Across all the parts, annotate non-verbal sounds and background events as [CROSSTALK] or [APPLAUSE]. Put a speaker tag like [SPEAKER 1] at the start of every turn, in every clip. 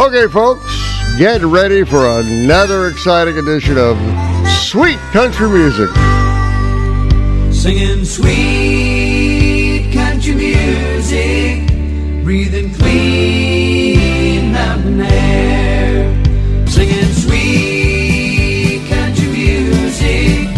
[SPEAKER 1] Okay, folks, get ready for another exciting edition of Sweet Country Music.
[SPEAKER 2] Singing sweet country music, breathing clean mountain air. Singing sweet country music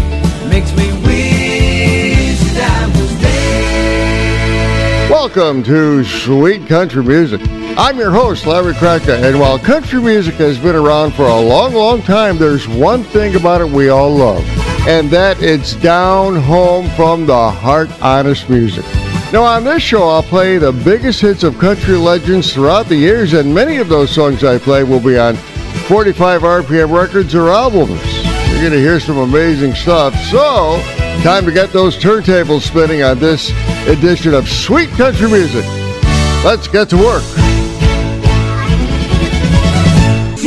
[SPEAKER 2] makes me wish that I was there.
[SPEAKER 1] Welcome to Sweet Country Music. I'm your host, Larry Kratka, and while country music has been around for a long, long time, there's one thing about it we all love, and that it's down home from the heart honest music. Now, on this show, I'll play the biggest hits of country legends throughout the years, and many of those songs I play will be on 45 RPM records or albums. You're going to hear some amazing stuff. So, time to get those turntables spinning on this edition of Sweet Country Music. Let's get to work.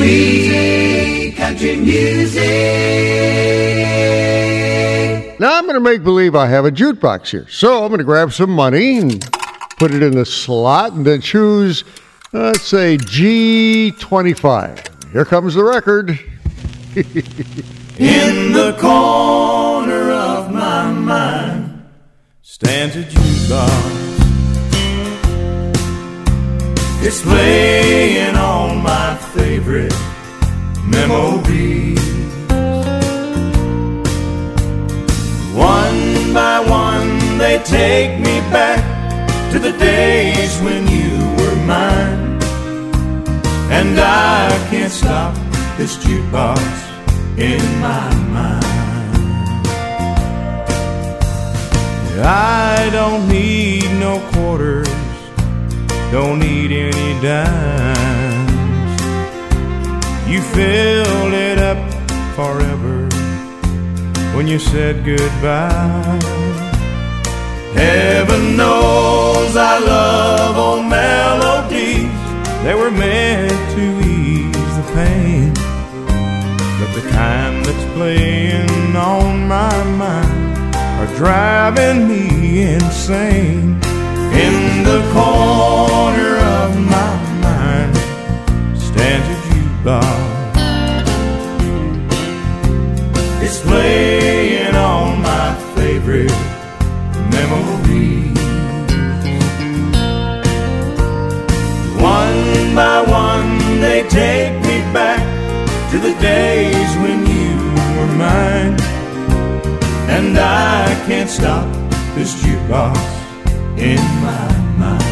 [SPEAKER 2] Sweet country music.
[SPEAKER 1] Now I'm going to make believe I have a jukebox here. So I'm going to grab some money and put it in the slot and then choose, let's say, G25. Here comes the record.
[SPEAKER 2] In the corner of my mind stands a jukebox. It's playing on my favorite memories. One by one, they take me back to the days when you were mine. And I can't stop this jukebox in my mind. I don't need don't need any dimes. You filled it up forever when you said goodbye. Heaven knows I love old melodies, they were meant to ease the pain. But the kind that's playing on my mind are driving me insane. In the corner of my mind stands a jukebox. It's playing all my favorite memories. One by one, they take me back to the days when you were mine. And I can't stop this jukebox in my mind.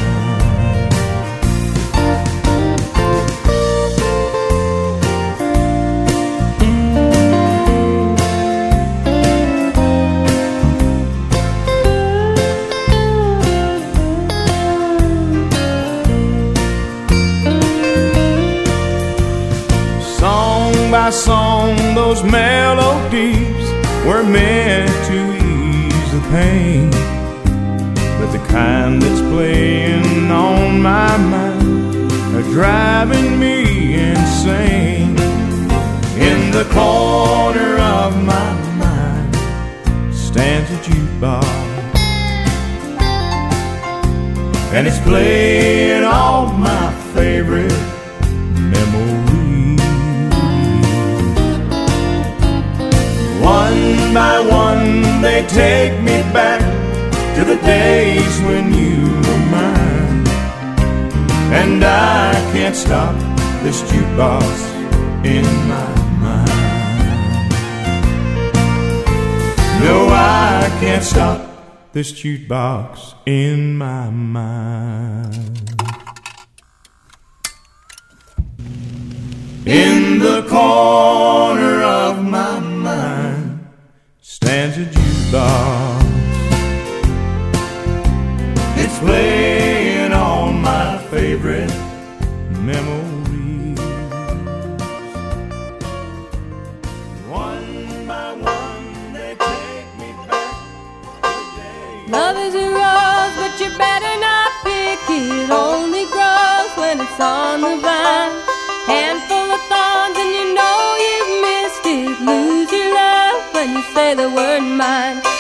[SPEAKER 2] Song by song, those melodies were meant to ease the pain. Kind that's playing on my mind are driving me insane. In the corner of my mind stands a jukebox. And it's playing all my favorite memories. One by one, they take me back to the days when you were mine. And I can't stop this jukebox in my mind. No, I can't stop this jukebox in my mind. In the corner of my mind stands a jukebox. Playing all my favorite memories. One by one, they take me back to.
[SPEAKER 3] Love is a rose, but you better not pick it. Only grows when it's on the vine. Handful of thorns, and you know you've missed it. Lose your love when you say the word mine.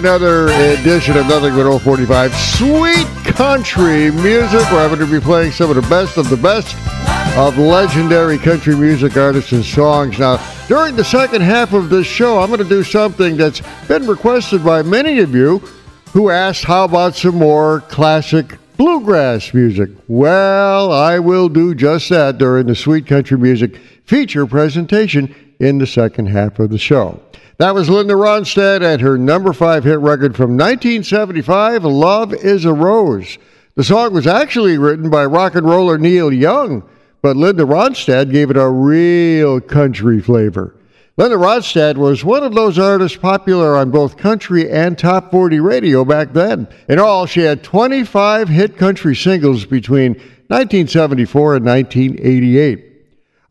[SPEAKER 1] Another edition of Nothing But Old 45 Sweet Country Music, where I'm going to be playing some of the best of the best of legendary country music artists and songs. Now, during the second half of this show, I'm going to do something that's been requested by many of you who asked, How about some more classic bluegrass music? Well, I will do just that during the Sweet Country Music feature presentation in the second half of the show. That was Linda Ronstadt and her number five hit record from 1975, Love is a Rose. The song was actually written by rock and roller Neil Young, but Linda Ronstadt gave it a real country flavor. Linda Ronstadt was one of those artists popular on both country and top 40 radio back then. In all, she had 25 hit country singles between 1974 and 1988.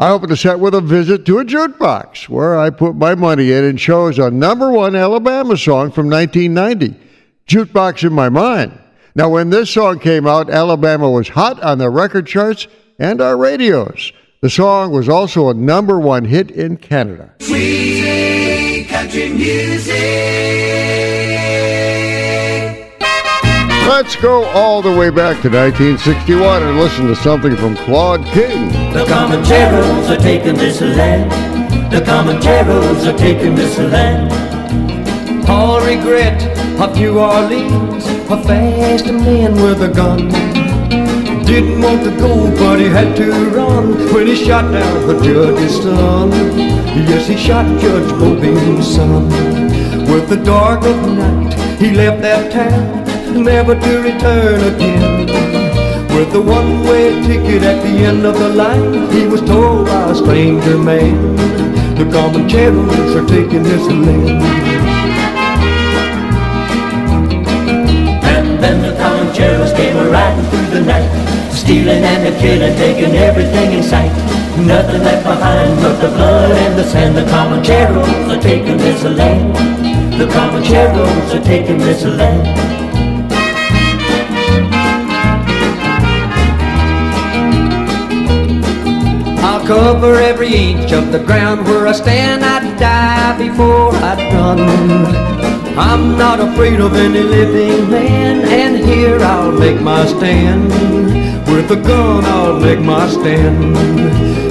[SPEAKER 1] I opened the set with a visit to a jukebox where I put my money in and chose a number one Alabama song from 1990, Jukebox in My Mind. Now, when this song came out, Alabama was hot on the record charts and our radios. The song was also a number one hit in Canada.
[SPEAKER 4] Sweet country music.
[SPEAKER 1] Let's go all the way back to 1961 and listen to something from Claude King.
[SPEAKER 5] The Comancheros are taking this land. The Comancheros are taking this land. All regret of New Orleans, a fast man with a gun. Didn't want to go, but he had to run when he shot down the judge's son. Yes, he shot Judge Bobin's son. With the dark of night, he left that town never to return again. With the one-way ticket at the end of the line, he was told by a stranger man, the Comancheros are taking this land. And then the Comancheros came riding through the night, stealing and a killing, taking everything in sight. Nothing left behind but the blood and the sand. The Comancheros are taking this land. The Comancheros are taking this land. Cover every inch of the ground where I stand. I'd die before I'd run. I'm not afraid of any living man, and here I'll make my stand. With a gun, I'll make my stand.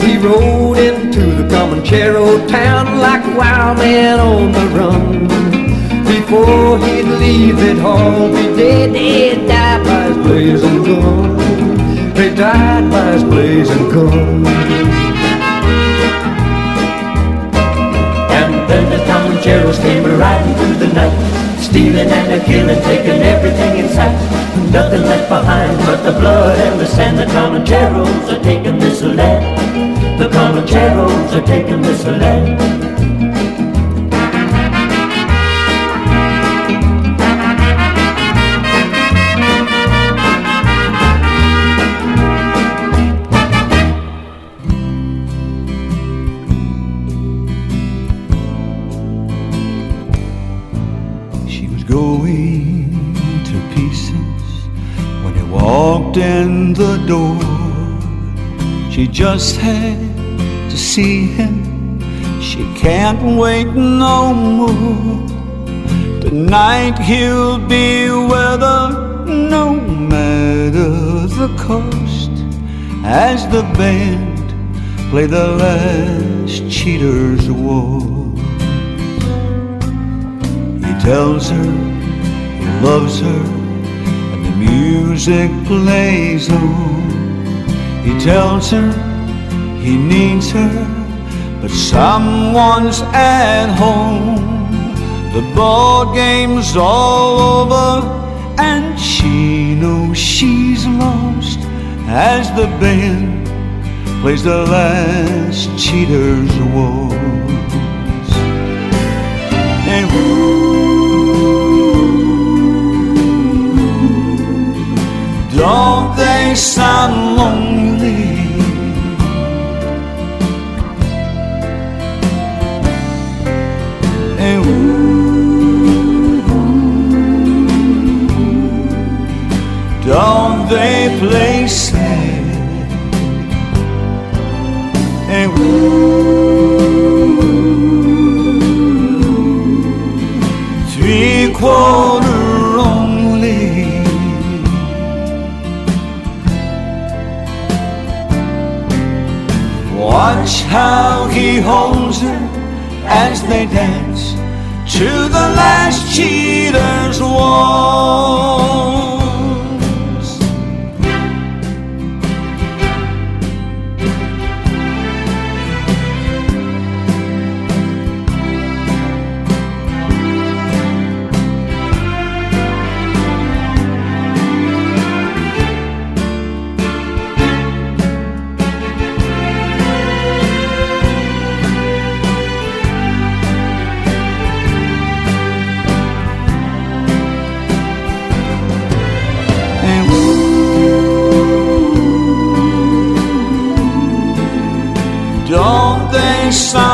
[SPEAKER 5] He rode into the Comanchero town like a wild man on the run. Before he'd leave, they'd all be dead. He'd die by his blazing gun. Died by his blazing gun. Comancheros came riding through the night, stealing and a killing, taking everything in sight. Nothing left behind but the blood and the sand. The Comancheros are taking this land. The Comancheros are taking this land.
[SPEAKER 6] In the door. She just had to see him. She can't wait no more. Tonight he'll be with her no matter the cost. As the band play the last cheater's waltz, he tells her he loves her music plays on. He tells her he needs her, but someone's at home. The ball game's all over,
[SPEAKER 7] and she knows she's lost as the band plays the last cheater's waltz. And don't they sound lonely? Watch how he holds her as they dance to the last cheater's waltz. Don't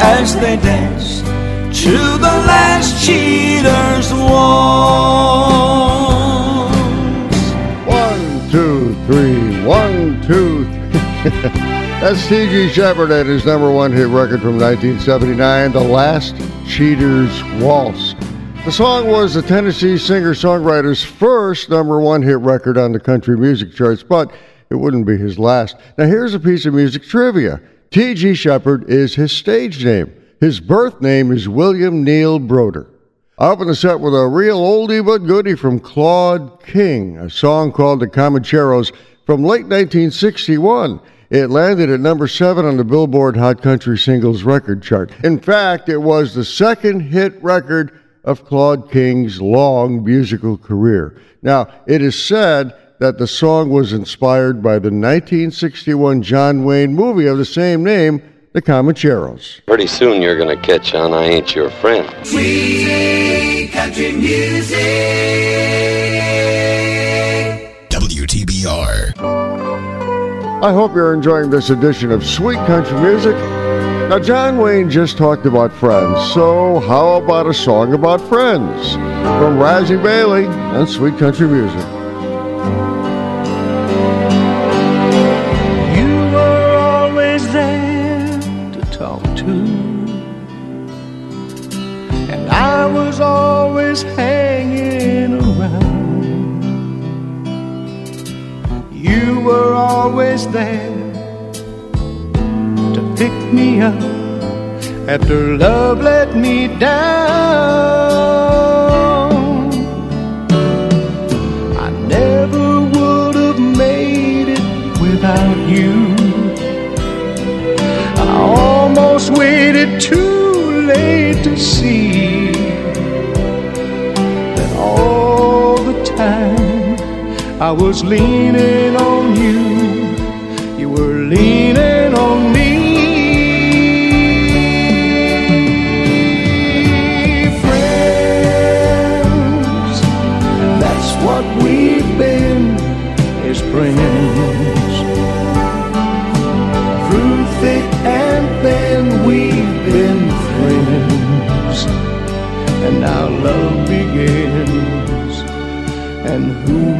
[SPEAKER 7] as they dance to the last cheater's waltz.
[SPEAKER 1] One, two, three, one, two, three. [LAUGHS] That's T.G. Sheppard and his number one hit record from 1979, The Last Cheater's Waltz. The song was the Tennessee singer songwriter's first number one hit record on the country music charts, but it wouldn't be his last. Now, here's a piece of music trivia T.G. Sheppard is his stage name. His birth name is William Neal Browder. I open the set with a real oldie but goodie from Claude King, a song called The Comancheros from late 1961. It landed at number seven on the Billboard Hot Country Singles Record Chart. In fact, it was the second hit record of Claude King's long musical career. Now, it is said that the song was inspired by the 1961 John Wayne movie of the same name, The Comancheros.
[SPEAKER 8] Pretty soon you're gonna catch on I ain't your friend.
[SPEAKER 4] Sweet country music.
[SPEAKER 9] WTBR.
[SPEAKER 1] I hope you're enjoying this edition of Sweet Country Music. Now, John Wayne just talked about friends, so how about a song about friends from Razzy Bailey and Sweet Country Music?
[SPEAKER 7] After love let me down. I never would have made it without you. I almost waited too late to see that all the time I was leaning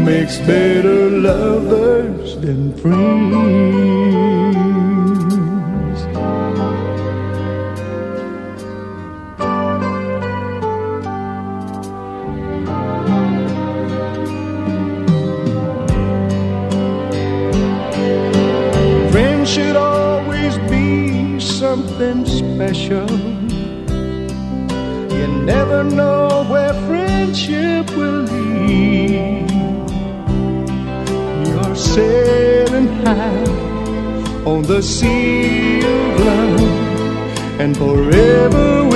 [SPEAKER 7] makes better lovers than friends. Friends should always be something special. on the sea of love and forever.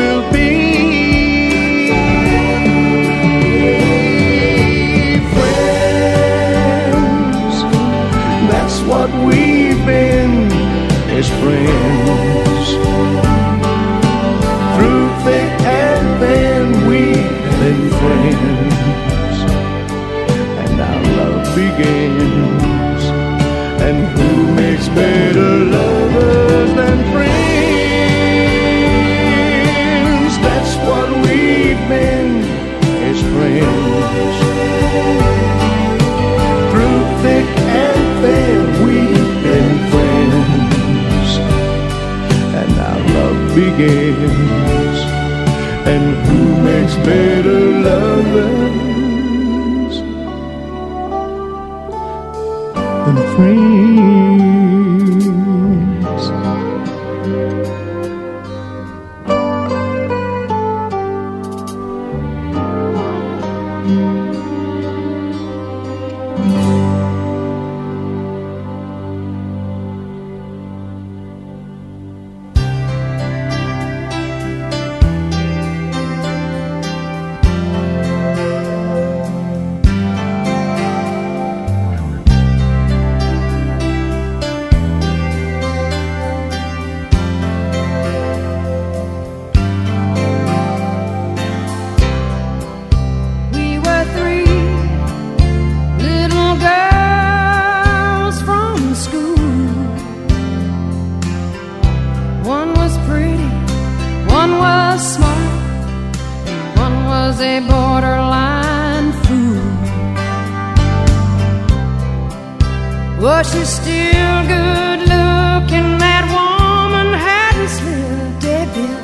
[SPEAKER 10] Was she still good looking? That woman hadn't slipped a bit.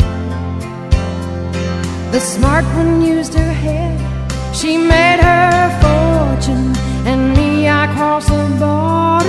[SPEAKER 10] The smart one used her head. She made her fortune, and me, I crossed the border.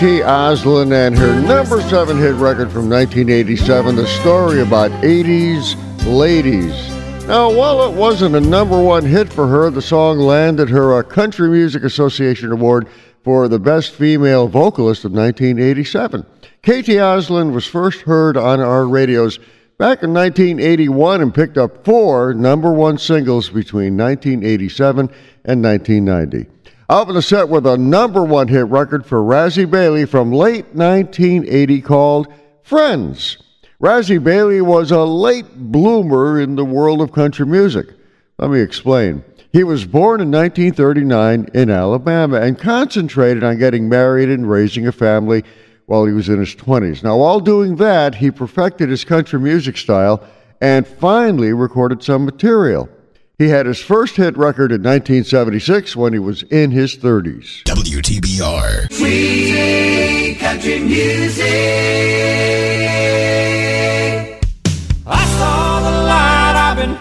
[SPEAKER 1] KT Oslin and her number seven hit record from 1987, The Story About 80s Ladies. Now, while it wasn't a number one hit for her, the song landed her a Country Music Association Award for the Best Female Vocalist of 1987. KT Oslin was first heard on our radios back in 1981 and picked up four number one singles between 1987 and 1990. Up in the set with a number one hit record for Razzy Bailey from late 1980 called Friends. Razzy Bailey was a late bloomer in the world of country music. Let me explain. He was born in 1939 in Alabama and concentrated on getting married and raising a family while he was in his 20s. Now, while doing that, he perfected his country music style and finally recorded some material. He had his first hit record in 1976 when he was in his 30s.
[SPEAKER 4] WTBR. Free country music.
[SPEAKER 11] I saw the light, I've been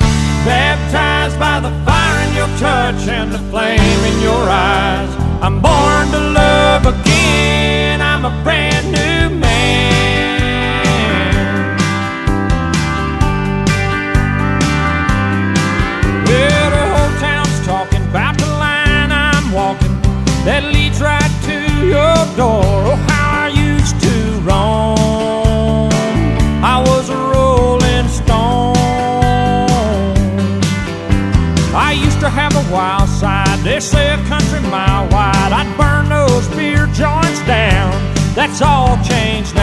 [SPEAKER 11] baptized by the fire in your touch and the flame in your eyes. I'm born to love again, I'm a brand that leads right to your door. Oh, how I used to roam. I was a rolling stone. I used to have a wild side. They say a country mile wide. I'd burn those beer joints down. That's all changed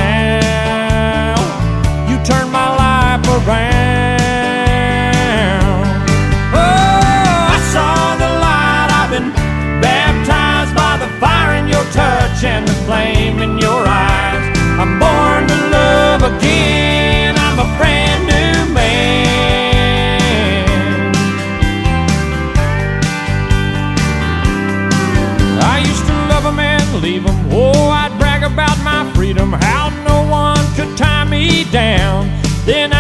[SPEAKER 11] touch and the flame in your eyes. I'm born to love again. I'm a brand new man. I used to love love 'em and leave 'em. Oh, I'd brag about my freedom, how no one could tie me down. Then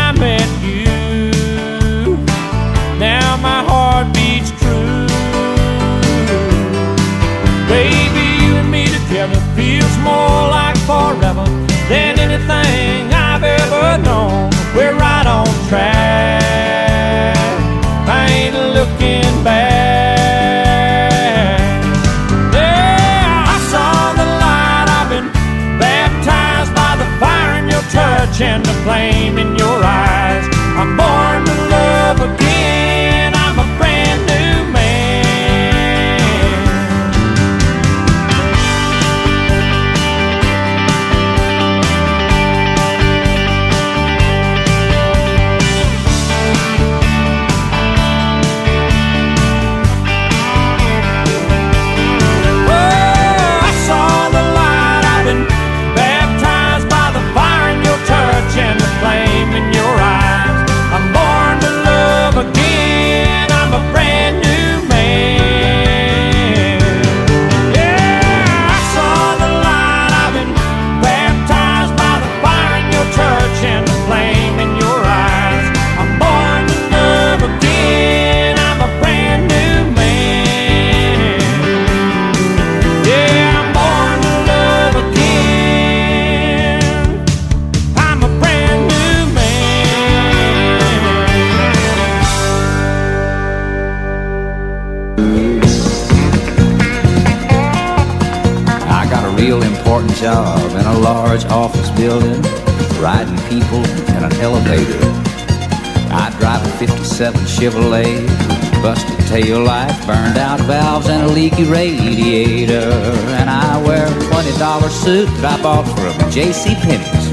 [SPEAKER 9] 57 Chevrolet, busted tail light, burned out valves, and a leaky radiator. And I wear a $20 suit that I bought from J.C. Penney's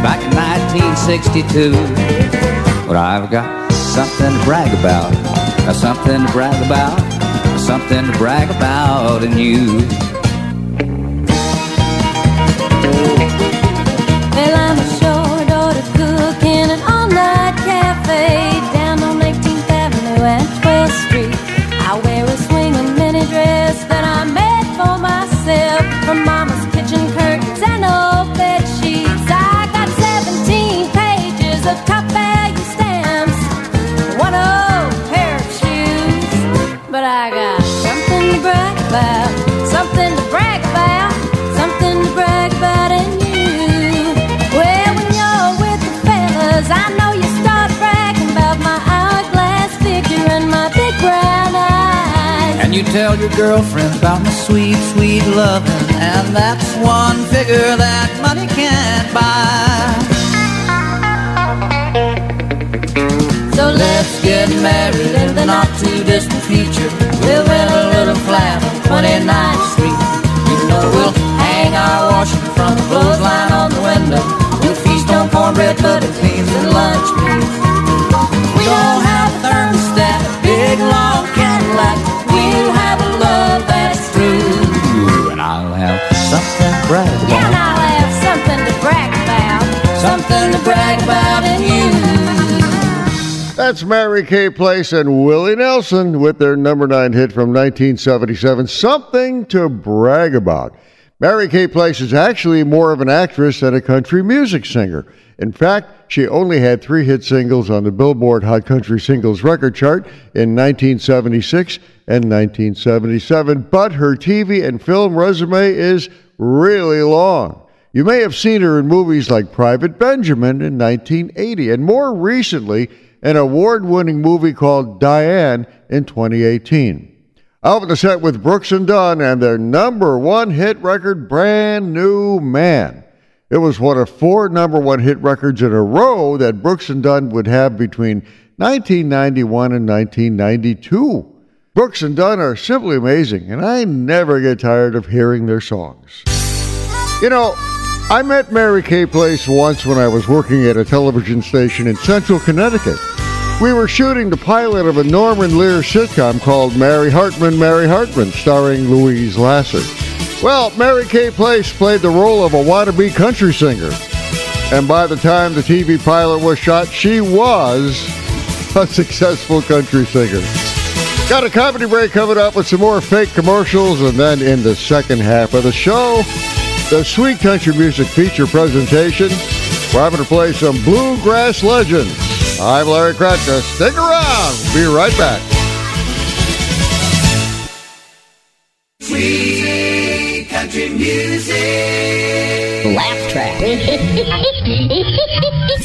[SPEAKER 9] back in 1962. But I've got something to brag about, something to brag about, something to brag about in you.
[SPEAKER 5] Tell your girlfriend about my sweet, sweet loving, and that's one figure that money can't buy. So let's get married in the not too distant future. Live in a little flat on 29th Street. You know we'll hang our washing from the clothesline on the window. We'll feast on cornbread, butter brag about.
[SPEAKER 10] Yeah, and I'll have something to brag about.
[SPEAKER 5] Something to brag about in you.
[SPEAKER 1] That's Mary Kay Place and Willie Nelson with their number nine hit from 1977, Something to Brag About. Mary Kay Place is actually more of an actress than a country music singer. In fact, she only had three hit singles on the Billboard Hot Country Singles Record Chart in 1976 and 1977, but her TV and film resume is really long. You may have seen her in movies like Private Benjamin in 1980, and more recently, an award winning movie called Diane in 2018. Out on the set with Brooks and Dunn and their number one hit record, Brand New Man. It was one of four number one hit records in a row that Brooks and Dunn would have between 1991 and 1992. Brooks and Dunn are simply amazing, and I never get tired of hearing their songs. You know, I met Mary Kay Place once when I was working at a television station in central Connecticut. We were shooting the pilot of a Norman Lear sitcom called Mary Hartman, Mary Hartman, starring Louise Lasser. Well, Mary Kay Place played the role of a wannabe country singer. And by the time the TV pilot was shot, she was a successful country singer. Got a comedy break coming up with some more fake commercials, and then in the second half of the show, the Sweet Country Music feature presentation. Where I'm going to play some bluegrass legends. I'm Larry Kratka. Stick around. Be right back.
[SPEAKER 4] Sweet country music.
[SPEAKER 12] Laugh track. [LAUGHS]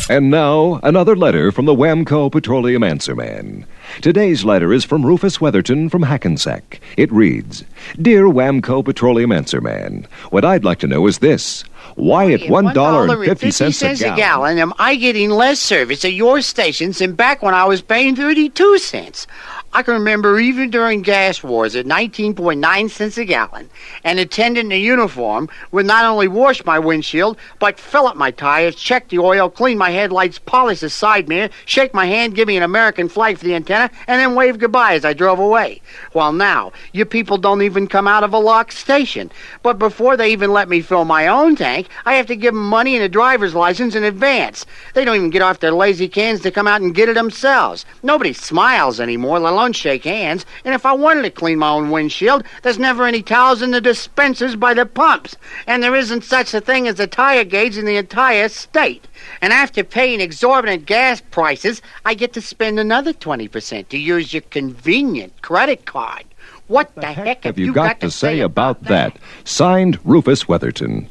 [SPEAKER 13] And now, another letter from the Wamco Petroleum Answer Man. Today's letter is from Rufus Weatherton from Hackensack. It reads Dear Wamco Petroleum Answer Man, what I'd like to know is this. Why at $1.50 a gallon,
[SPEAKER 14] am I getting less service at your stations than back when I was paying 32 cents? I can remember even during gas wars at 19.9 cents a gallon, an attendant in uniform would not only wash my windshield, but fill up my tires, check the oil, clean my headlights, polish the side mirror, shake my hand, give me an American flag for the antenna, and then wave goodbye as I drove away. While now, you people don't even come out of a locked station. But before they even let me fill my own tank, I have to give them money and a driver's license in advance. They don't even get off their lazy cans to come out and get it themselves. Nobody smiles anymore, alone shake hands. And if I wanted to clean my own windshield, there's never any towels in the dispensers by the pumps. And there isn't such a thing as a tire gauge in the entire state. And after paying exorbitant gas prices, I get to spend another 20% to use your convenient credit card. What the, heck,
[SPEAKER 13] have you got, to say about that? Signed, Rufus Weatherton.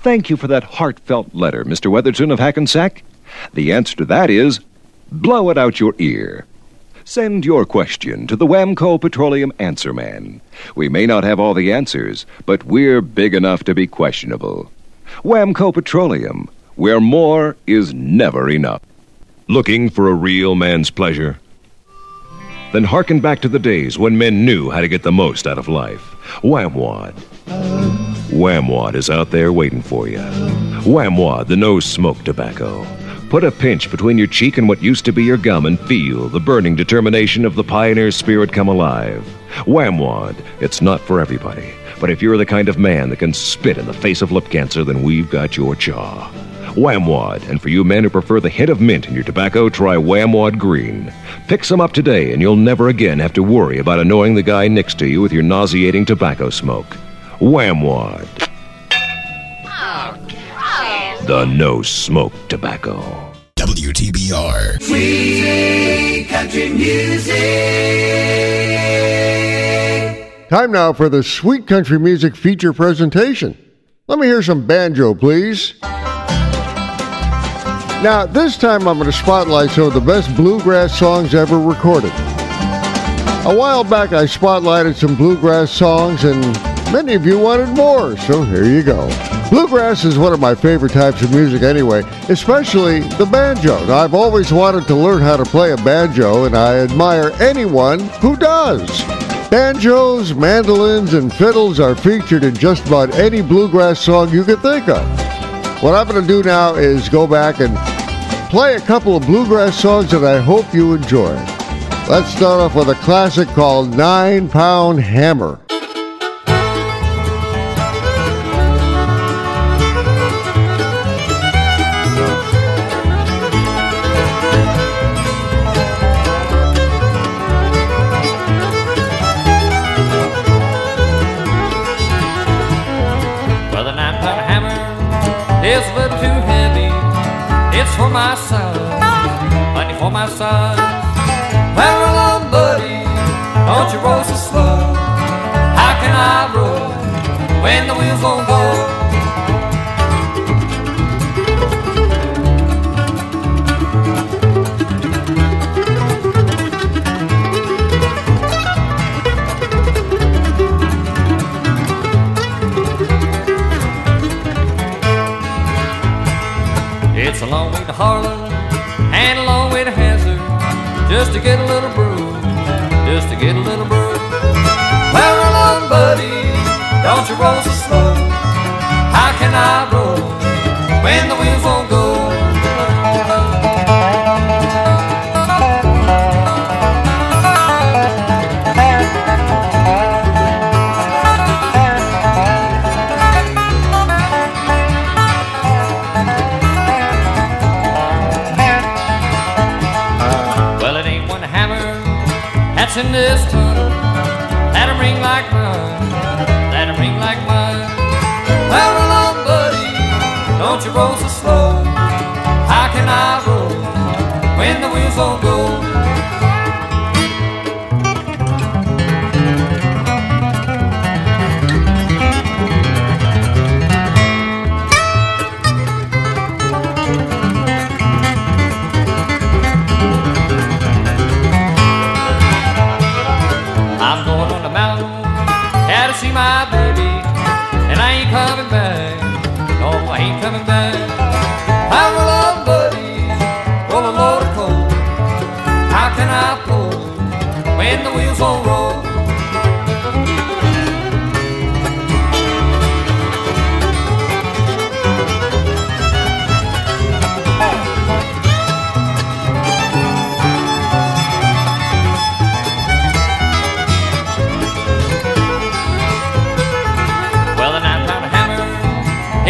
[SPEAKER 13] Thank you for that heartfelt letter, Mr. Weatherton of Hackensack. The answer to that is blow it out your ear. Send your question to the Wamco Petroleum Answer Man. We may not have all the answers, but we're big enough to be questionable. Wamco Petroleum, where more is never enough. Looking for a real man's pleasure? Then hearken back to the days when men knew how to get the most out of life. Whamwad. Whamwad is out there waiting for you. Whamwad, the no smoke tobacco. Put a pinch between your cheek and what used to be your gum and feel the burning determination of the pioneer spirit come alive. Whamwad, it's not for everybody. But if you're the kind of man that can spit in the face of lip cancer, then we've got your jaw. Whamwad, and for you men who prefer the hint of mint in your tobacco, try Whamwad Green. Pick some up today, and you'll never again have to worry about annoying the guy next to you with your nauseating tobacco smoke. Whamwad. Oh, The no smoke tobacco.
[SPEAKER 4] WTBR.
[SPEAKER 15] Sweet country music.
[SPEAKER 1] Time now for the Sweet Country Music feature presentation. Let me hear some banjo, please. Now, this time I'm going to spotlight some of the best bluegrass songs ever recorded. A while back, I spotlighted some bluegrass songs, and many of you wanted more, so here you go. Bluegrass is one of my favorite types of music anyway, especially the banjo. Now, I've always wanted to learn how to play a banjo, and I admire anyone who does. Banjos, mandolins, and fiddles are featured in just about any bluegrass song you can think of. What I'm going to do now is go back and play a couple of bluegrass songs that I hope you enjoy. Let's start off with a classic called Nine Pound Hammer.
[SPEAKER 16] Wheels won't go? It's a long way to Harlan and a long way to Hazard just to get a little brew, just to get a little brew. When the wheels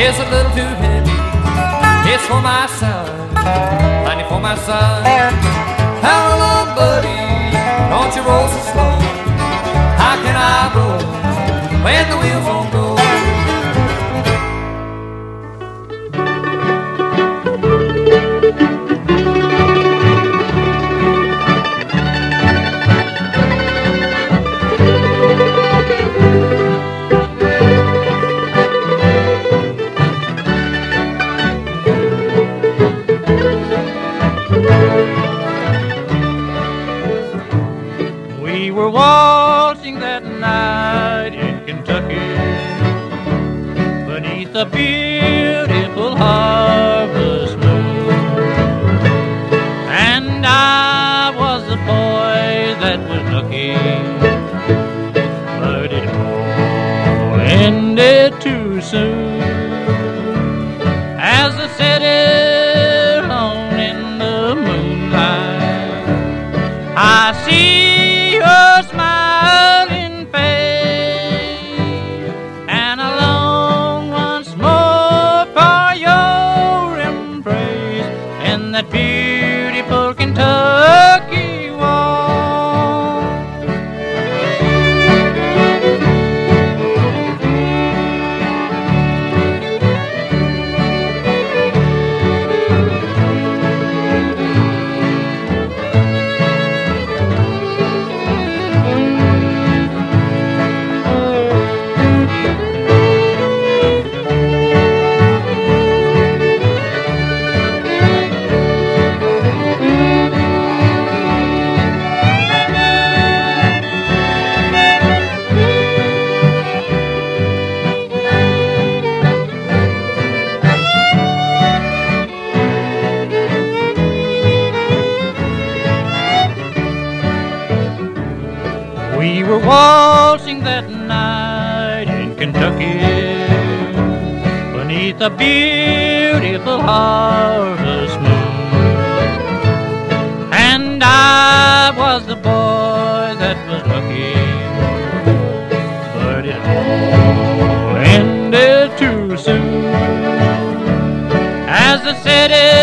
[SPEAKER 16] is a little too heavy. It's for my son, money for my son. How long, buddy? Don't you roll so slow? How can I roll when the wheels won't
[SPEAKER 17] We were waltzing that night in Kentucky beneath a beautiful harvest moon. And I was the boy that was lucky, but it all ended too soon. As the city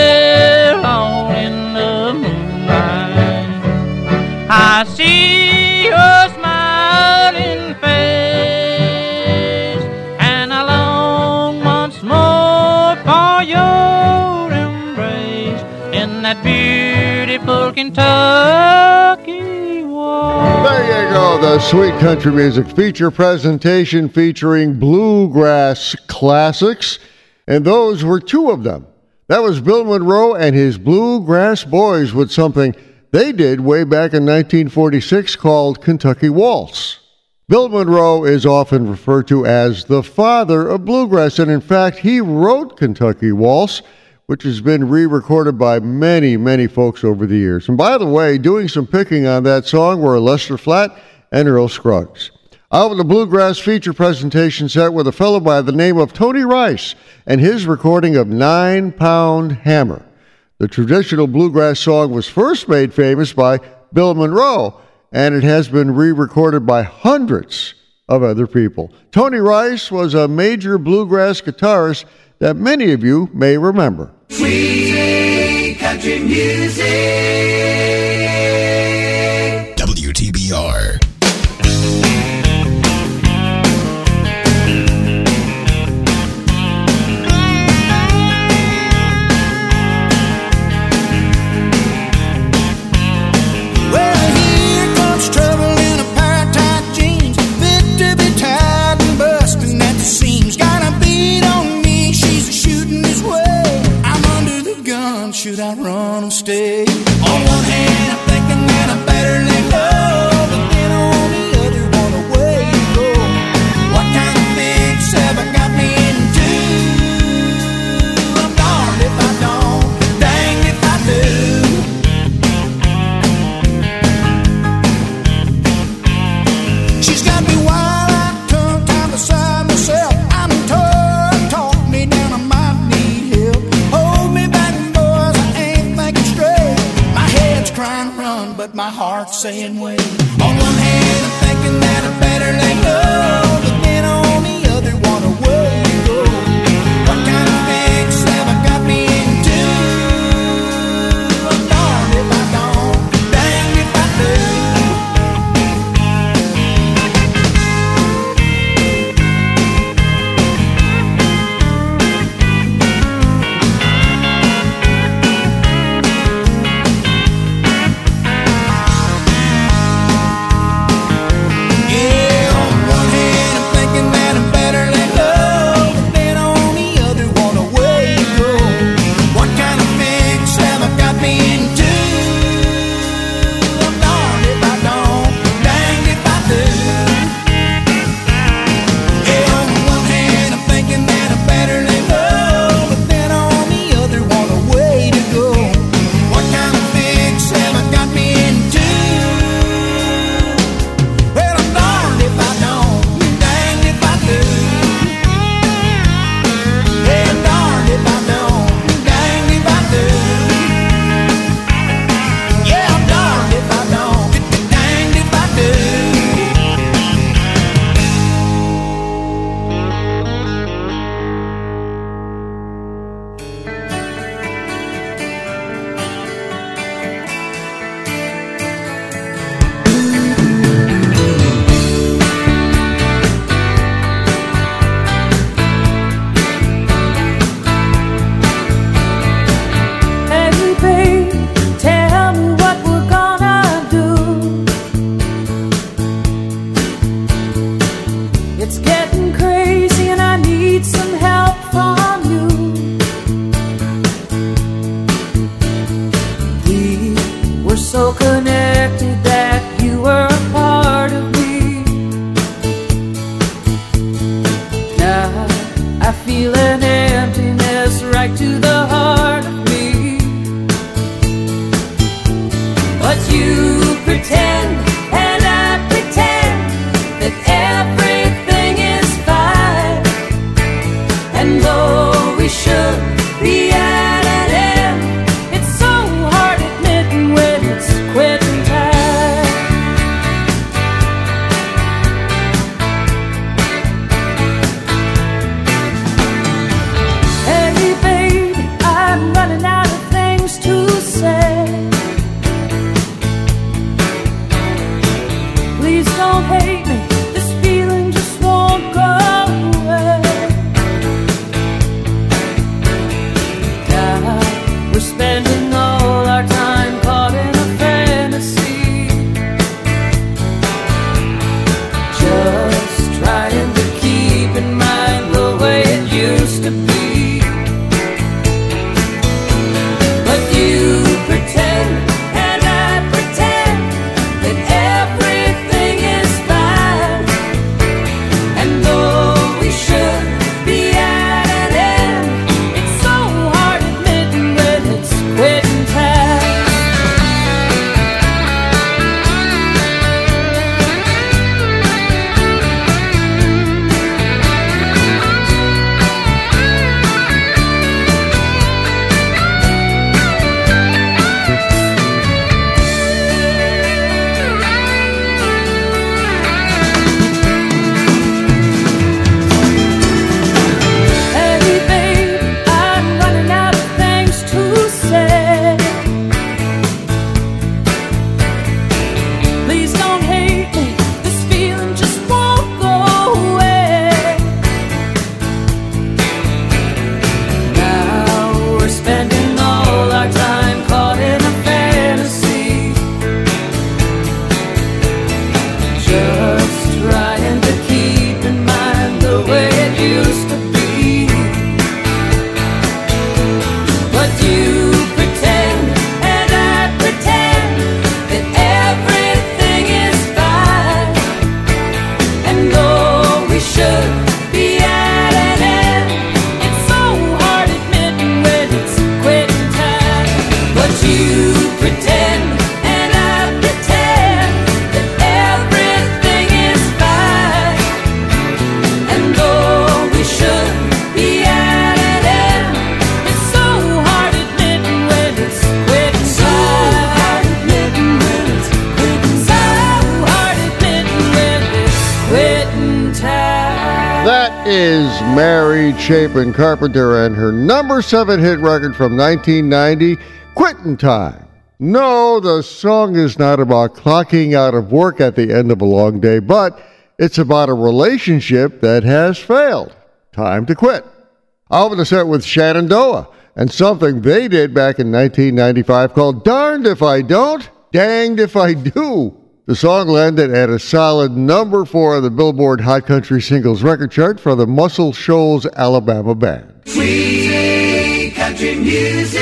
[SPEAKER 17] Kentucky.
[SPEAKER 1] There you go, the Sweet Country Music feature presentation featuring bluegrass classics, and those were two of them. That was Bill Monroe and his Bluegrass Boys with something they did way back in 1946 called Kentucky Waltz. Bill Monroe is often referred to as the father of bluegrass, and in fact, he wrote Kentucky Waltz, which has been re recorded by many, many folks over the years. And by the way, doing some picking on that song were Lester Flatt and Earl Scruggs. Out with the Bluegrass feature presentation set with a fellow by the name of Tony Rice and his recording of Nine Pound Hammer. The traditional bluegrass song was first made famous by Bill Monroe, and it has been re recorded by hundreds of other people. Tony Rice was a major bluegrass guitarist that many of you may remember.
[SPEAKER 15] Sweet country music.
[SPEAKER 1] Chapin Carpenter and her number seven hit record from 1990, Quitting Time. No, the song is not about clocking out of work at the end of a long day, but it's about a relationship that has failed. Time to quit. I'll open the set with Shenandoah and something they did back in 1995 called Darned If I Don't, Danged If I Do. The song landed at a solid number four on the Billboard Hot Country Singles Record Chart for the Muscle Shoals Alabama Band.
[SPEAKER 18] Sweet country music.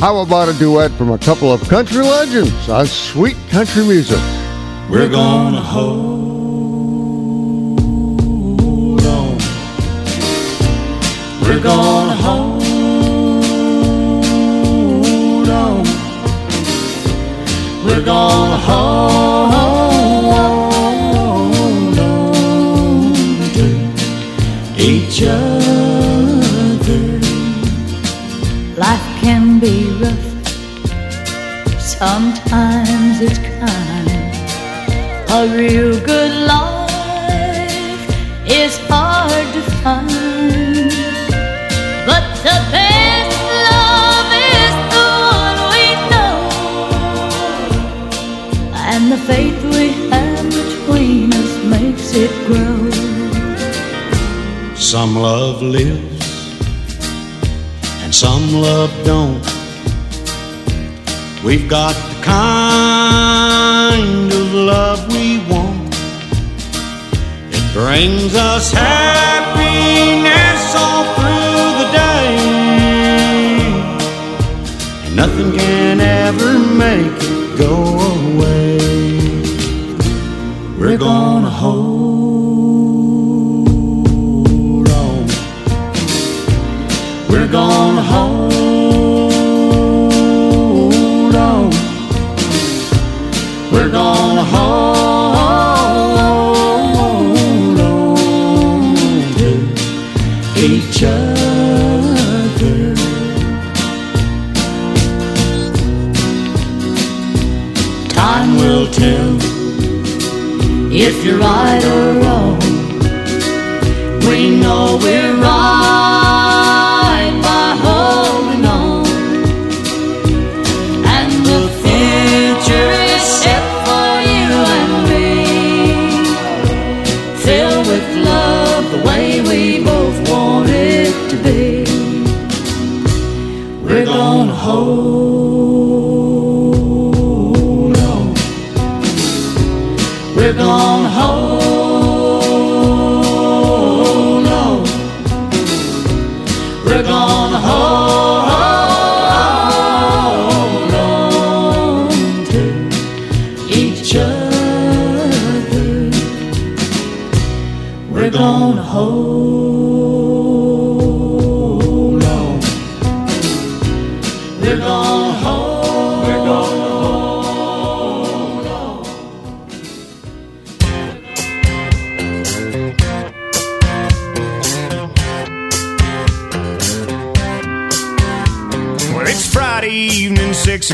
[SPEAKER 1] How about a duet from a couple of country legends on Sweet Country Music?
[SPEAKER 6] We're gonna hold on. We're gonna hold We're gonna hold on to each other.
[SPEAKER 19] Life can be rough, sometimes it's kind. A real good life is hard to find. But the best the faith we have between us makes it grow.
[SPEAKER 6] Some love lives and some love don't. We've got the kind of love we want. It brings us happiness all through the day. And nothing can ever make it go away. We're gonna hold on. We're gonna if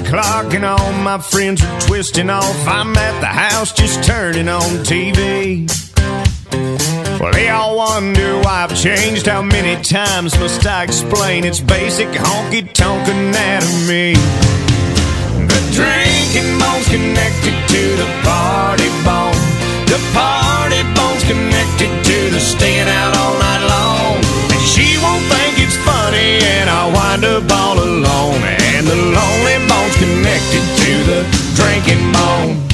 [SPEAKER 2] o'clock, and all my friends are twisting off. I'm at the house just turning on TV. Well, they all wonder why I've changed. How many times must I explain its basic honky tonk anatomy? The drinking bone's connected to the party bone. The party bone's connected to the staying out all night long. And she won't think it's funny, and I wind up all alone. And the lonely bone's connected to the drinking bone.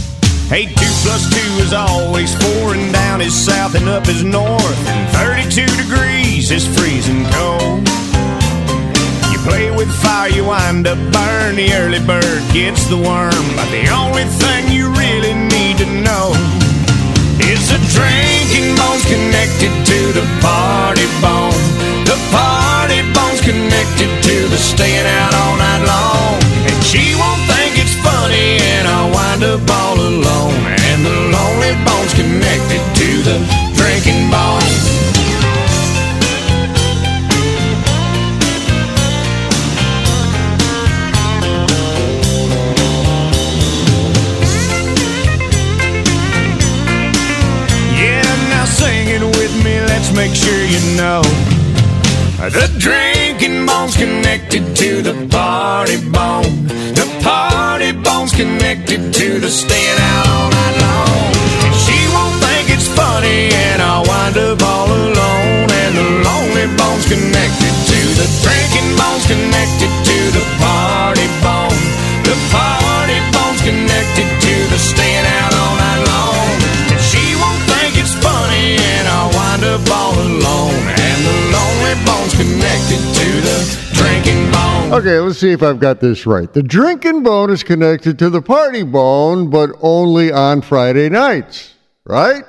[SPEAKER 2] Hey, two plus two is always four, and down is south, and up is north, and 32 degrees is freezing cold. You play with fire, you wind up burn. The early bird gets the worm, but the only thing you really need to know is the drinking bone's connected to the party bone. The party bone's connected to the staying out all night long. And she won't wind up all alone And the lonely bone's connected to the drinking bone. Yeah, now sing it with me, let's make sure you know. The drinking bone's connected to the party bone. The understand.
[SPEAKER 1] Okay, let's see if I've got this right. The drinking bone is connected to the party bone, but only on Friday nights, right?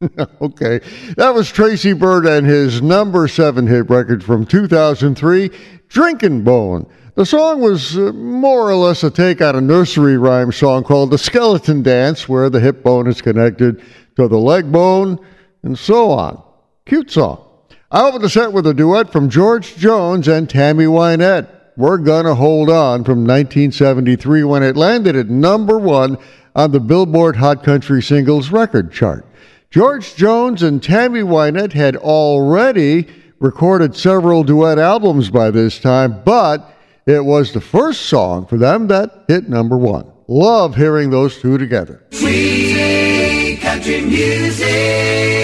[SPEAKER 1] [LAUGHS] okay. That was Tracy Byrd and his number seven hit record from 2003, Drinking Bone. The song was uh, more or less a take on a nursery rhyme song called The Skeleton Dance, where the hip bone is connected to the leg bone, and so on. Cute song. I opened the set with a duet from George Jones and Tammy Wynette we're going to hold on from 1973 when it landed at number one on the Billboard Hot Country Singles Record chart. George Jones and Tammy Wynette had already recorded several duet albums by this time, but it was the first song for them that hit number one. Love hearing those two together.
[SPEAKER 15] Sweet country music.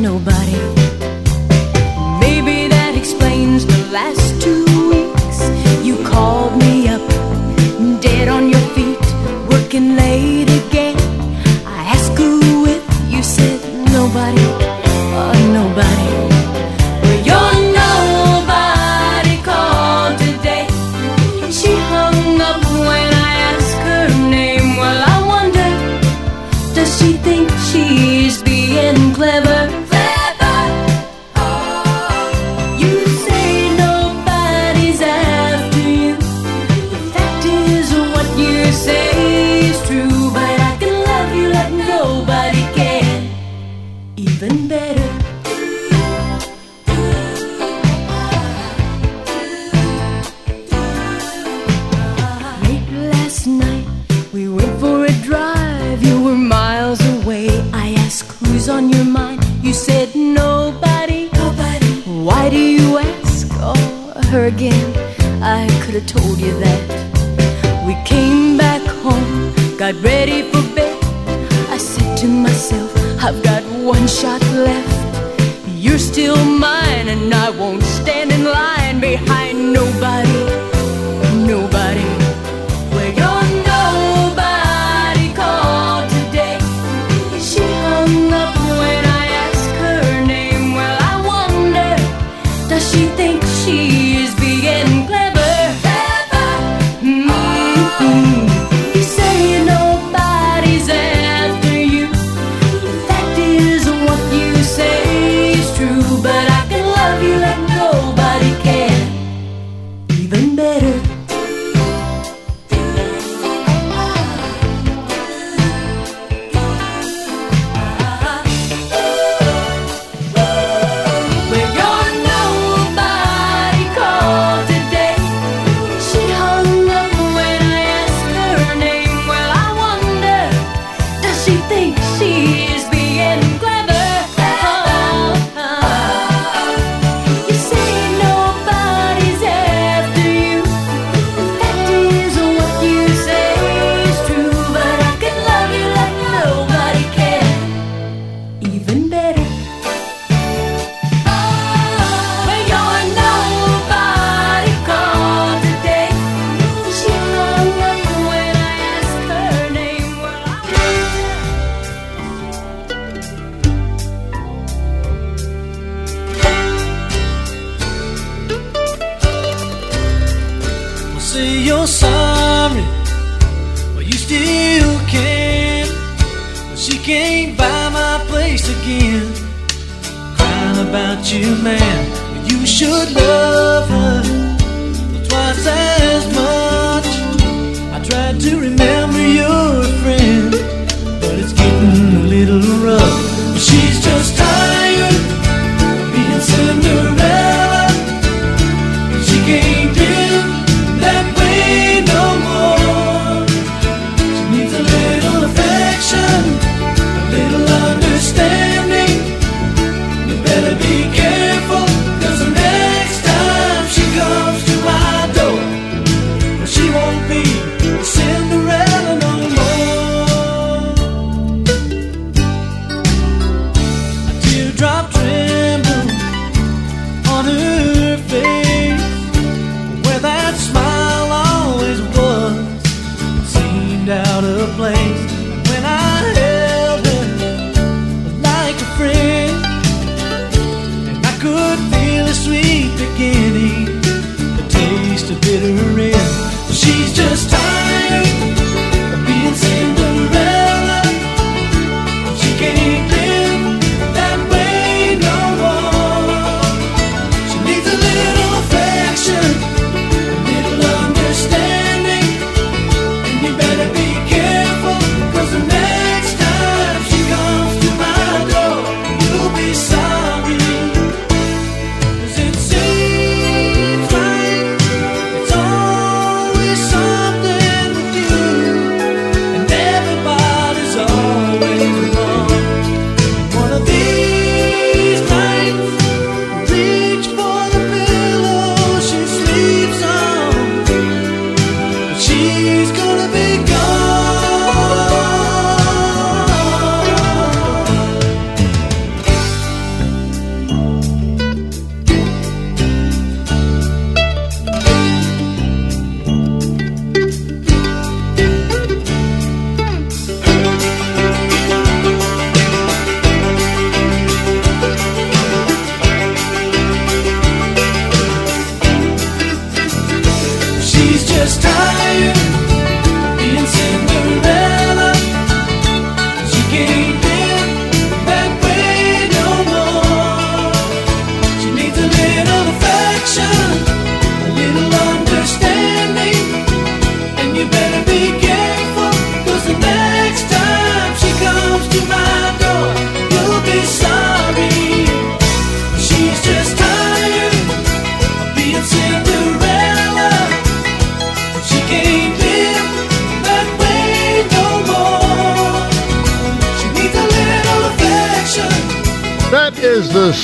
[SPEAKER 3] nobody. Maybe that explains the last two weeks. You called me up, dead on your feet, working late.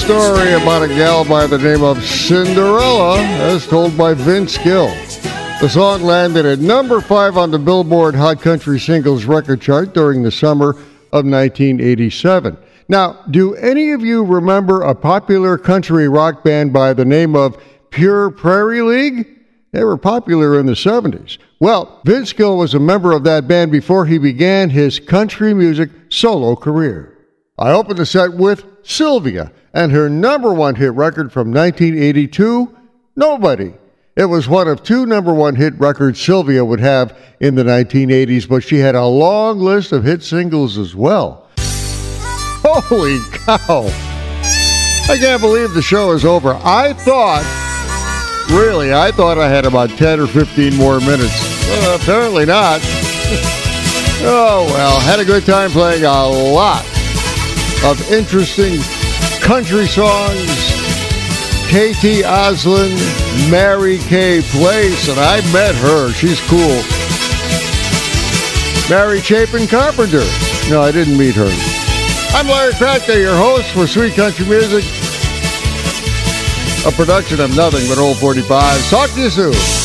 [SPEAKER 1] Story about a gal by the name of Cinderella, as told by Vince Gill. The song landed at number five on the Billboard Hot Country Singles record chart during the summer of 1987. Now, do any of you remember a popular country rock band by the name of Pure Prairie League? They were popular in the 70s. Well, Vince Gill was a member of that band before he began his country music solo career. I opened the set with Sylvia and her number one hit record from 1982, Nobody. It was one of two number one hit records Sylvia would have in the 1980s, but she had a long list of hit singles as well. Holy cow! I can't believe the show is over. I thought, really, I thought I had about 10 or 15 more minutes. Well, apparently not. [LAUGHS] oh, well, had a good time playing a lot of interesting country songs. KT Oslin, Mary Kay Place, and I met her. She's cool. Mary Chapin Carpenter. No, I didn't meet her. I'm Larry Kratka, your host for Sweet Country Music. A production of nothing but old 45. Talk to you soon.